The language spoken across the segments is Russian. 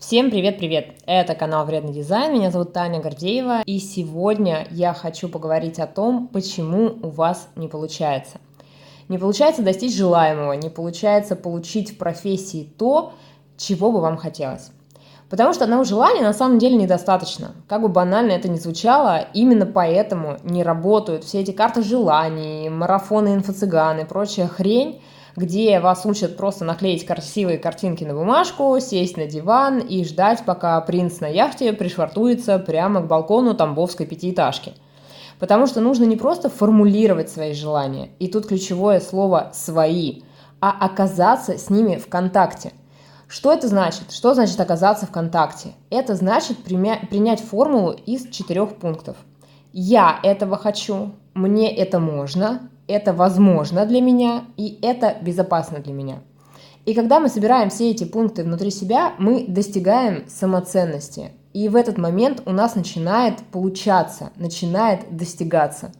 Всем привет-привет! Это канал Вредный дизайн, меня зовут Таня Гордеева, и сегодня я хочу поговорить о том, почему у вас не получается. Не получается достичь желаемого, не получается получить в профессии то, чего бы вам хотелось. Потому что одного желания на самом деле недостаточно. Как бы банально это ни звучало, именно поэтому не работают все эти карты желаний, марафоны инфо-цыган и прочая хрень, где вас учат просто наклеить красивые картинки на бумажку, сесть на диван и ждать, пока принц на яхте пришвартуется прямо к балкону Тамбовской пятиэтажки. Потому что нужно не просто формулировать свои желания, и тут ключевое слово «свои», а оказаться с ними в контакте. Что это значит? Что значит оказаться в контакте? Это значит принять формулу из четырех пунктов. Я этого хочу, мне это можно, это возможно для меня и это безопасно для меня. И когда мы собираем все эти пункты внутри себя, мы достигаем самоценности. И в этот момент у нас начинает получаться, начинает достигаться.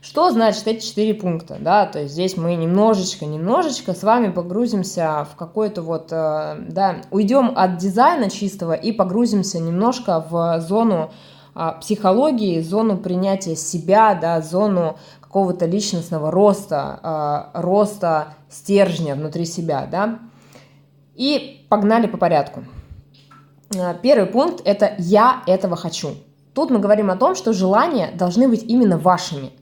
Что значит эти четыре пункта? Да, то есть здесь мы немножечко, немножечко с вами погрузимся в какой-то вот, э, да, уйдем от дизайна чистого и погрузимся немножко в зону а, психологии, зону принятия себя, да, зону какого-то личностного роста, а, роста стержня внутри себя, да. И погнали по порядку. А, первый пункт – это «я этого хочу». Тут мы говорим о том, что желания должны быть именно вашими,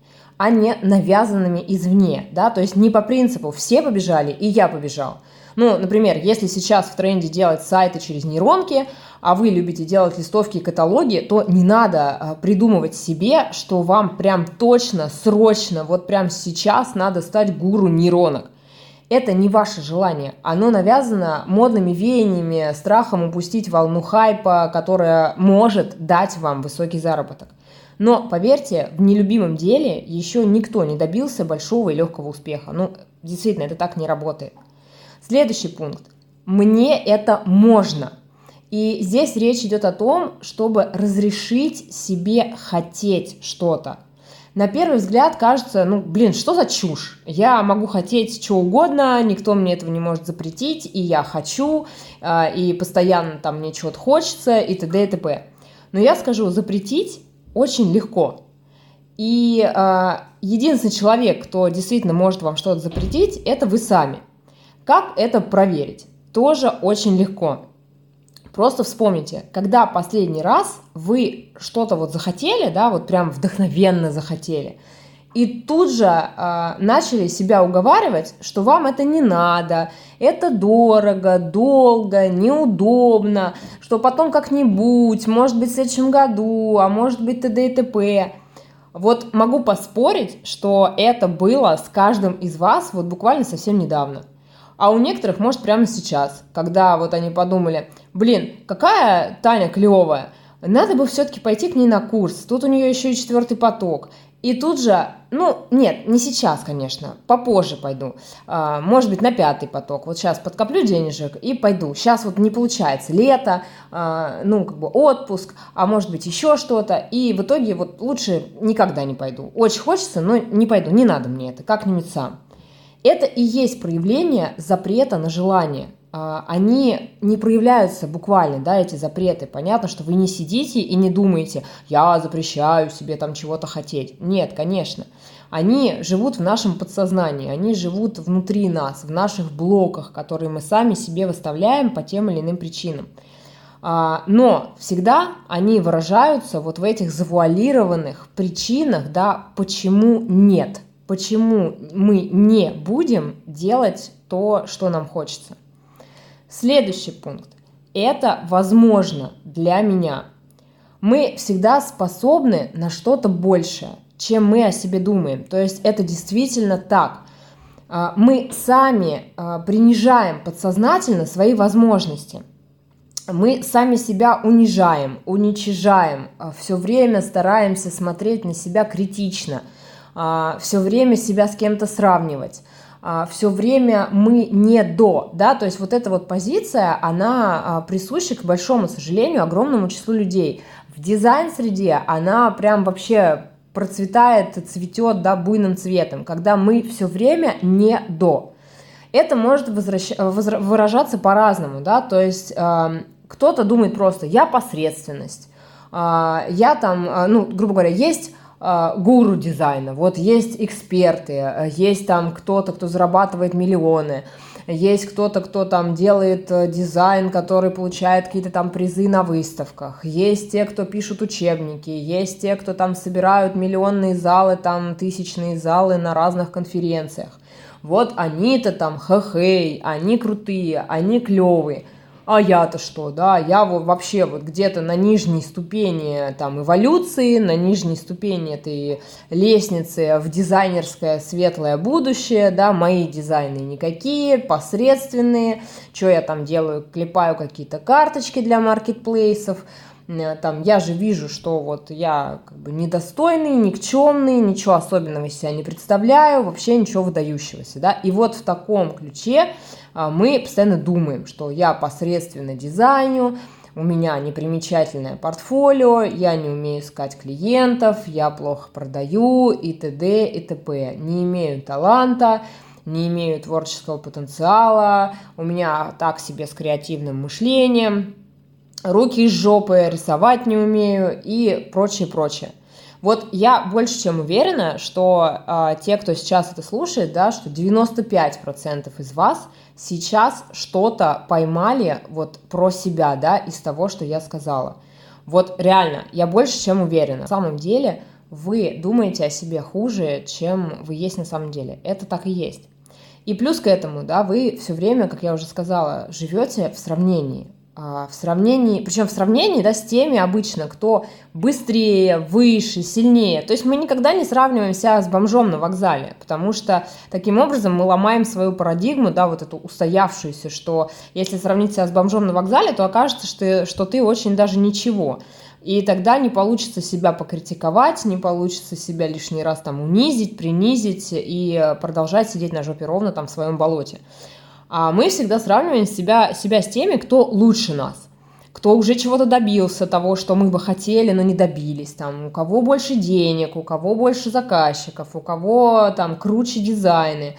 а не навязанными извне, да, то есть не по принципу «все побежали, и я побежал». Ну, например, если сейчас в тренде делать сайты через нейронки, а вы любите делать листовки и каталоги, то не надо а, придумывать себе, что вам прям точно, срочно, вот прям сейчас надо стать гуру нейронок. Это не ваше желание. Оно навязано модными веяниями, страхом упустить волну хайпа, которая может дать вам высокий заработок. Но поверьте, в нелюбимом деле еще никто не добился большого и легкого успеха. Ну, действительно, это так не работает. Следующий пункт. Мне это можно. И здесь речь идет о том, чтобы разрешить себе хотеть что-то. На первый взгляд кажется, ну, блин, что за чушь? Я могу хотеть что угодно, никто мне этого не может запретить, и я хочу, э, и постоянно там мне чего-то хочется, и т.д. и т.п. Но я скажу, запретить очень легко. И э, единственный человек, кто действительно может вам что-то запретить, это вы сами. Как это проверить? Тоже очень легко. Просто вспомните, когда последний раз вы что-то вот захотели, да, вот прям вдохновенно захотели, и тут же э, начали себя уговаривать, что вам это не надо, это дорого, долго, неудобно, что потом как-нибудь, может быть, в следующем году, а может быть, т.д. и т.п. Вот могу поспорить, что это было с каждым из вас вот буквально совсем недавно. А у некоторых, может, прямо сейчас, когда вот они подумали, блин, какая Таня клевая, надо бы все-таки пойти к ней на курс, тут у нее еще и четвертый поток. И тут же, ну, нет, не сейчас, конечно, попозже пойду. А, может быть, на пятый поток. Вот сейчас подкоплю денежек и пойду. Сейчас вот не получается. Лето, а, ну, как бы отпуск, а может быть, еще что-то. И в итоге вот лучше никогда не пойду. Очень хочется, но не пойду. Не надо мне это, как-нибудь сам. Это и есть проявление запрета на желание. А, они не проявляются буквально, да, эти запреты. Понятно, что вы не сидите и не думаете, я запрещаю себе там чего-то хотеть. Нет, конечно. Они живут в нашем подсознании, они живут внутри нас, в наших блоках, которые мы сами себе выставляем по тем или иным причинам. А, но всегда они выражаются вот в этих завуалированных причинах, да, почему нет – почему мы не будем делать то, что нам хочется. Следующий пункт. Это возможно для меня. Мы всегда способны на что-то большее, чем мы о себе думаем. То есть это действительно так. А, мы сами а, принижаем подсознательно свои возможности. Мы сами себя унижаем, уничижаем, а, все время стараемся смотреть на себя критично – все время себя с кем-то сравнивать все время мы не до, да, то есть вот эта вот позиция, она а, присуща, к большому сожалению, огромному числу людей. В дизайн-среде она прям вообще процветает, цветет, да, буйным цветом, когда мы все время не до. Это может возвращ... выражаться по-разному, да, то есть кто-то думает просто, я посредственность, а, я там, а, ну, грубо говоря, есть а, гуру дизайна, вот есть эксперты, есть там кто-то, кто зарабатывает миллионы, есть кто-то, кто там делает э, дизайн, который получает какие-то там призы на выставках, есть те, кто пишут учебники, есть те, кто там собирают миллионные залы, там тысячные залы на разных конференциях. Вот они-то там хэ-хэй, они крутые, они клевые – а я-то что, да, я вот вообще вот где-то на нижней ступени там эволюции, на нижней ступени этой лестницы в дизайнерское светлое будущее, да, мои дизайны никакие, посредственные, что я там делаю, клепаю какие-то карточки для маркетплейсов, Э, там, я же вижу, что вот я как бы недостойный, никчемный, ничего особенного из себя не представляю, вообще ничего выдающегося, да, и вот в таком ключе мы постоянно думаем, что я посредственно дизайню, у меня непримечательное портфолио, я не умею искать клиентов, я плохо продаю и т.д. и т.п. Не имею таланта, не имею творческого потенциала, у меня так себе с креативным мышлением, руки из жопы, рисовать не умею и прочее, прочее. Вот я больше чем уверена, что э, те, кто сейчас это слушает, да, что 95% из вас сейчас что-то поймали вот про себя, да, из того, что я сказала. Вот реально, я больше чем уверена. На самом деле вы думаете о себе хуже, чем вы есть на самом деле. Это так и есть. И плюс к этому, да, вы все время, как я уже сказала, живете в сравнении. А, в сравнении, причем в сравнении да, с теми обычно, кто быстрее, выше, сильнее. То есть мы никогда не сравниваемся с бомжом на вокзале, потому что таким образом мы ломаем свою парадигму, да, вот эту устоявшуюся, что если сравнить себя с бомжом на вокзале, то окажется, что, что ты очень даже ничего. И тогда не получится себя покритиковать, не получится себя лишний раз там унизить, принизить и продолжать сидеть на жопе ровно там в своем болоте мы всегда сравниваем себя, себя с теми, кто лучше нас кто уже чего-то добился, того, что мы бы хотели, но не добились, там, у кого больше денег, у кого больше заказчиков, у кого там круче дизайны,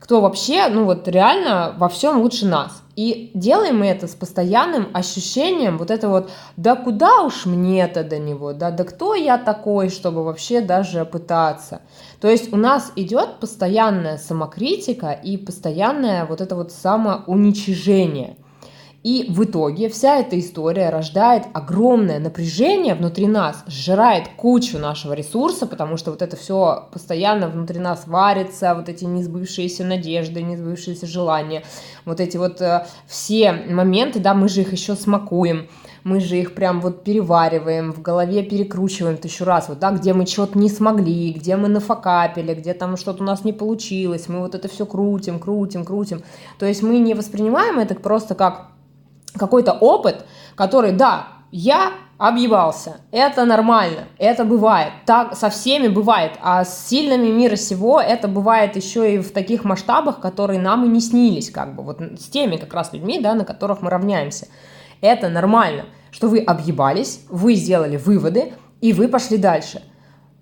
кто вообще, ну вот реально во всем лучше нас. И делаем мы это с постоянным ощущением вот это вот, да куда уж мне-то до него, да, да кто я такой, чтобы вообще даже пытаться. То есть у нас идет постоянная самокритика и постоянное вот это вот самоуничижение – и в итоге вся эта история рождает огромное напряжение внутри нас, сжирает кучу нашего ресурса, потому что вот это все постоянно внутри нас варится, вот эти несбывшиеся надежды, несбывшиеся желания, вот эти вот э, все моменты, да, мы же их еще смакуем, мы же их прям вот перевариваем, в голове перекручиваем тысячу раз, вот, да, где мы что-то не смогли, где мы нафакапили, где там что-то у нас не получилось, мы вот это все крутим, крутим, крутим. То есть мы не воспринимаем это просто как какой-то опыт, который, да, я объебался, это нормально, это бывает, так со всеми бывает, а с сильными мира сего это бывает еще и в таких масштабах, которые нам и не снились, как бы, вот с теми как раз людьми, да, на которых мы равняемся. Это нормально, что вы объебались, вы сделали выводы, и вы пошли дальше.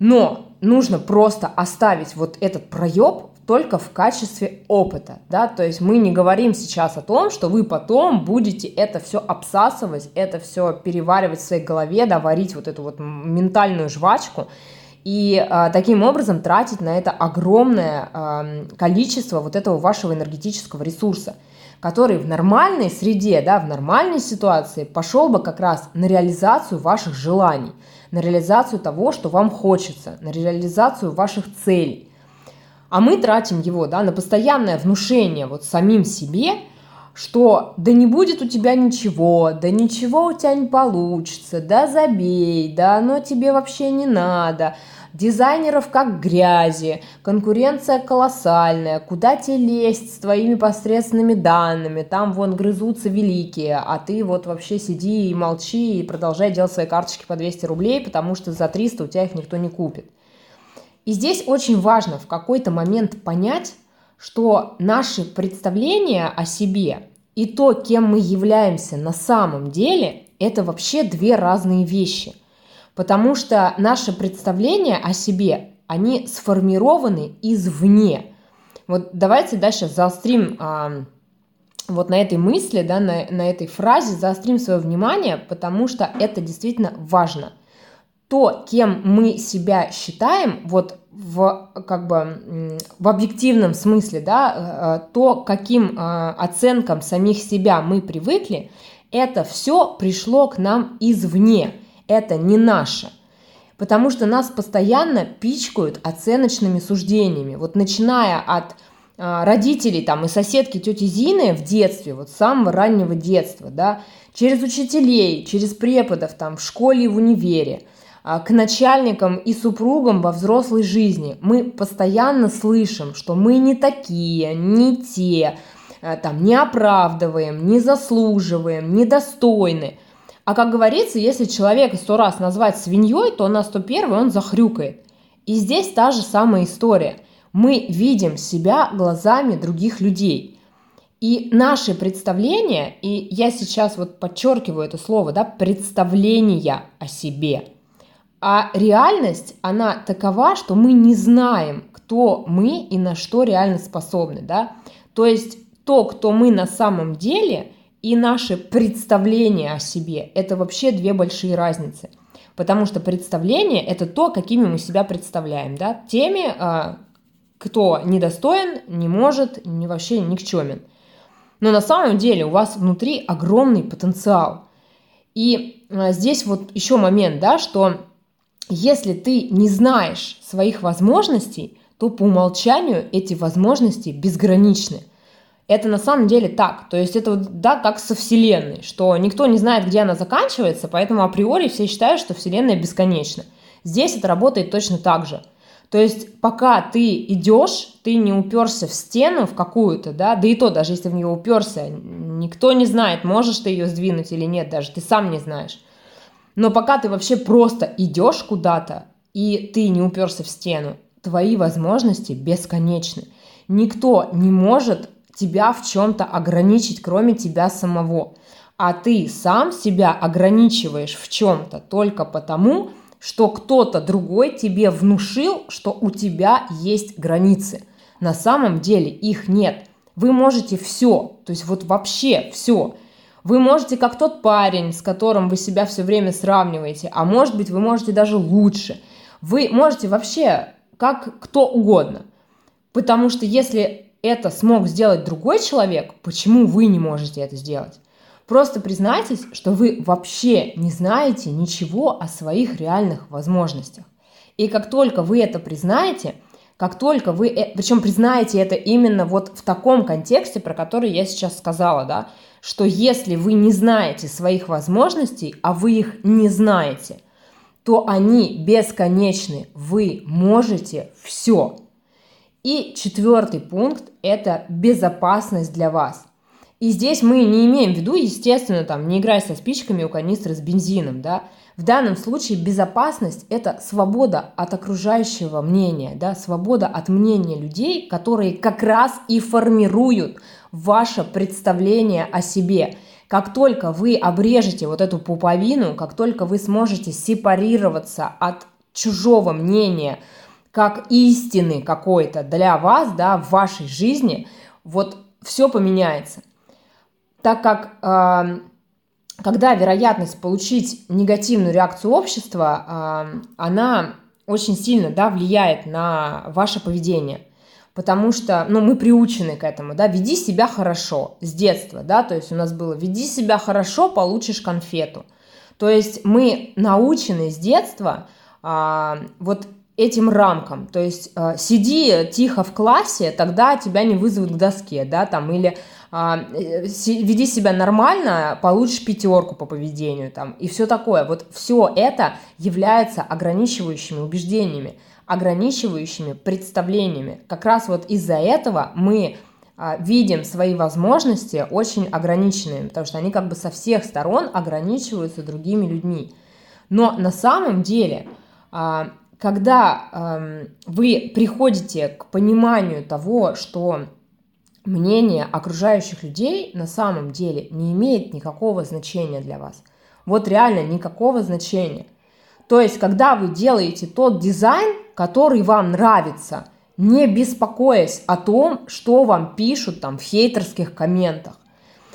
Но нужно просто оставить вот этот проеб только в качестве опыта, да, то есть мы не говорим сейчас о том, что вы потом будете это все обсасывать, это все переваривать в своей голове, да, вот эту вот ментальную жвачку, и э, таким образом тратить на это огромное э, количество вот этого вашего энергетического ресурса, который в нормальной среде, да, в нормальной ситуации пошел бы как раз на реализацию ваших желаний, на реализацию того, что вам хочется, на реализацию ваших целей. А мы тратим его да, на постоянное внушение вот самим себе, что да не будет у тебя ничего, да ничего у тебя не получится, да забей, да оно тебе вообще не надо, дизайнеров как грязи, конкуренция колоссальная, куда тебе лезть с твоими посредственными данными, там вон грызутся великие, а ты вот вообще сиди и молчи и продолжай делать свои карточки по 200 рублей, потому что за 300 у тебя их никто не купит. И здесь очень важно в какой-то момент понять, что наши представления о себе и то, кем мы являемся на самом деле, это вообще две разные вещи. Потому что наши представления о себе, они сформированы извне. Вот давайте дальше заострим а, вот на этой мысли, да, на, на этой фразе заострим свое внимание, потому что это действительно важно. То, кем мы себя считаем, вот в, как бы, в объективном смысле, да, э, то, каким э, оценкам самих себя мы привыкли, это все пришло к нам извне, это не наше. Потому что нас постоянно пичкают оценочными суждениями. Вот начиная от родителей там и соседки тети Зины в детстве, вот с самого раннего детства, да, через учителей, через преподов там в школе и в универе, к начальникам и супругам во взрослой жизни. Мы постоянно слышим, что мы не такие, не те, а, там, не оправдываем, не заслуживаем, недостойны. А как говорится, если человека сто раз назвать свиньей, то на сто первый он захрюкает. И здесь та же самая история – мы видим себя глазами других людей. И наши представления, и я сейчас вот подчеркиваю это слово, да, представления о себе. А реальность, она такова, что мы не знаем, кто мы и на что реально способны, да. То есть то, кто мы на самом деле, и наши представления о себе, это вообще две большие разницы. Потому что представление – это то, какими мы себя представляем, да, теми, а, кто недостоин, не может, не вообще никчемен. Но на самом деле у вас внутри огромный потенциал. И а, здесь вот еще момент, да, что если ты не знаешь своих возможностей, то по умолчанию эти возможности безграничны. Это на самом деле так. То есть это вот, да, как со Вселенной, что никто не знает, где она заканчивается, поэтому априори все считают, что Вселенная бесконечна. Здесь это работает точно так же – то есть пока ты идешь, ты не уперся в стену в какую-то, да, да и то, даже если в нее уперся, никто не знает, можешь ты ее сдвинуть или нет, даже ты сам не знаешь. Но пока ты вообще просто идешь куда-то, и ты не уперся в стену, твои возможности бесконечны. Никто не может тебя в чем-то ограничить, кроме тебя самого. А ты сам себя ограничиваешь в чем-то только потому, что кто-то другой тебе внушил, что у тебя есть границы. На самом деле их нет. Вы можете все, то есть вот вообще все. Вы можете как тот парень, с которым вы себя все время сравниваете, а может быть вы можете даже лучше. Вы можете вообще как кто угодно. Потому что если это смог сделать другой человек, почему вы не можете это сделать? Просто признайтесь, что вы вообще не знаете ничего о своих реальных возможностях. И как только вы это признаете, как только вы, э, причем признаете это именно вот в таком контексте, про который я сейчас сказала, да, что если вы не знаете своих возможностей, а вы их не знаете, то они бесконечны, вы можете все. И четвертый пункт – это безопасность для вас. И здесь мы не имеем в виду, естественно, там, не играй со спичками у канистры с бензином, да. В данном случае безопасность – это свобода от окружающего мнения, да, свобода от мнения людей, которые как раз и формируют ваше представление о себе. Как только вы обрежете вот эту пуповину, как только вы сможете сепарироваться от чужого мнения, как истины какой-то для вас, да, в вашей жизни, вот все поменяется так как э, когда вероятность получить негативную реакцию общества, э, она очень сильно да, влияет на ваше поведение. Потому что, ну, мы приучены к этому, да, веди себя хорошо с детства, да, то есть у нас было веди себя хорошо, получишь конфету. То есть мы научены с детства а, вот этим рамкам. То есть э, сиди тихо в классе, тогда тебя не вызовут к доске, да, там, или а, э, веди себя нормально, получишь пятерку по поведению, там, и все такое. Вот все это является ограничивающими убеждениями, ограничивающими представлениями. Как раз вот из-за этого мы а, видим свои возможности очень ограниченными, потому что они как бы со всех сторон ограничиваются другими людьми. Но на самом деле а, когда э, вы приходите к пониманию того, что мнение окружающих людей на самом деле не имеет никакого значения для вас. Вот реально никакого значения. То есть, когда вы делаете тот дизайн, который вам нравится, не беспокоясь о том, что вам пишут там в хейтерских комментах,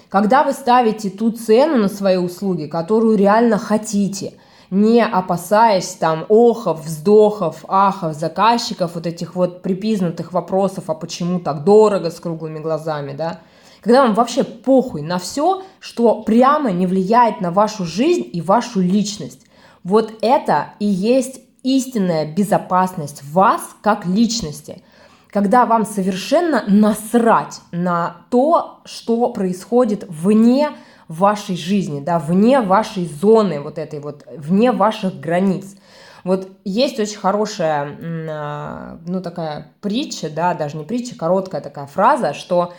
Когда вы ставите ту цену на свои услуги, которую реально хотите, не опасаясь там охов, вздохов, ахов, заказчиков, вот этих вот припизнутых вопросов, а почему так дорого с круглыми глазами, да, когда вам вообще похуй на все, что прямо не влияет на вашу жизнь и вашу личность. Вот это и есть истинная безопасность вас как личности. Когда вам совершенно насрать на то, что происходит вне вашей жизни, да, вне вашей зоны вот этой вот, вне ваших границ. Вот есть очень хорошая, а, ну, такая притча, да, даже не притча, короткая такая фраза, что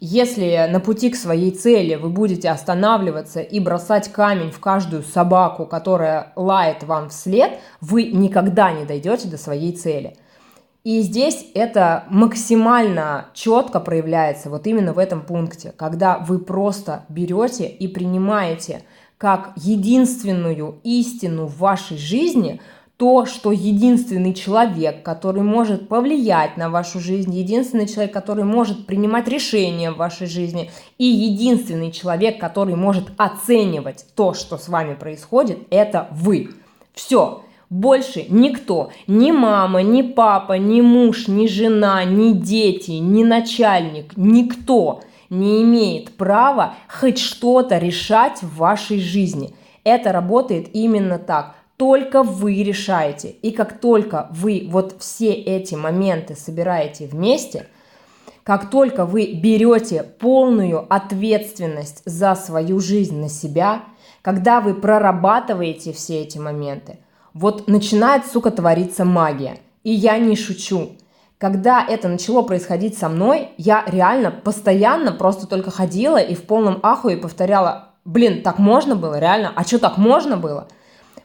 если на пути к своей цели вы будете останавливаться и бросать камень в каждую собаку, которая лает вам вслед, вы никогда не дойдете до своей цели. И здесь это максимально четко проявляется вот именно в этом пункте, когда вы просто берете и принимаете как единственную истину в вашей жизни – то, что единственный человек, который может повлиять на вашу жизнь, единственный человек, который может принимать решения в вашей жизни, и единственный человек, который может оценивать то, что с вами происходит, это вы. Все. Больше никто, ни мама, ни папа, ни муж, ни жена, ни дети, ни начальник, никто не имеет права хоть что-то решать в вашей жизни. Это работает именно так только вы решаете. И как только вы вот все эти моменты собираете вместе, как только вы берете полную ответственность за свою жизнь на себя, когда вы прорабатываете все эти моменты, вот начинает, сука, твориться магия. И я не шучу. Когда это начало происходить со мной, я реально постоянно просто только ходила и в полном ахуе повторяла, блин, так можно было, реально, а что так можно было?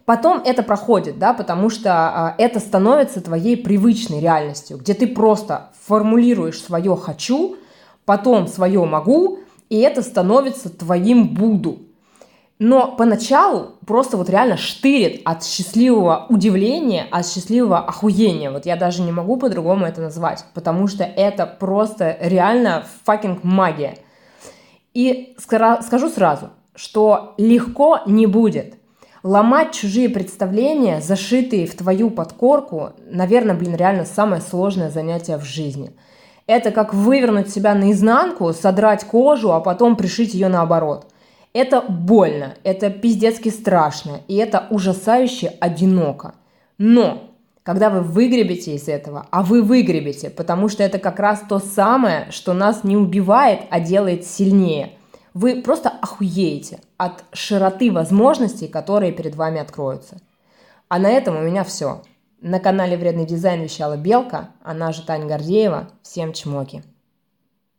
Потом это проходит, да, потому что а, это становится твоей привычной реальностью, где ты просто формулируешь свое «хочу», потом свое «могу», и это становится твоим «буду». Но поначалу просто вот реально штырит от счастливого удивления, от счастливого охуения. Вот я даже не могу по-другому это назвать, потому что это просто реально fucking магия. И скажу сразу, что легко не будет. Ломать чужие представления, зашитые в твою подкорку, наверное, блин, реально самое сложное занятие в жизни. Это как вывернуть себя наизнанку, содрать кожу, а потом пришить ее наоборот. Это больно, это пиздецки страшно, и это ужасающе одиноко. Но когда вы выгребете из этого, а вы выгребете, потому что это как раз то самое, что нас не убивает, а делает сильнее – вы просто охуеете от широты возможностей, которые перед вами откроются. А на этом у меня все. На канале «Вредный дизайн» вещала Белка, она же Таня Гордеева. Всем чмоки.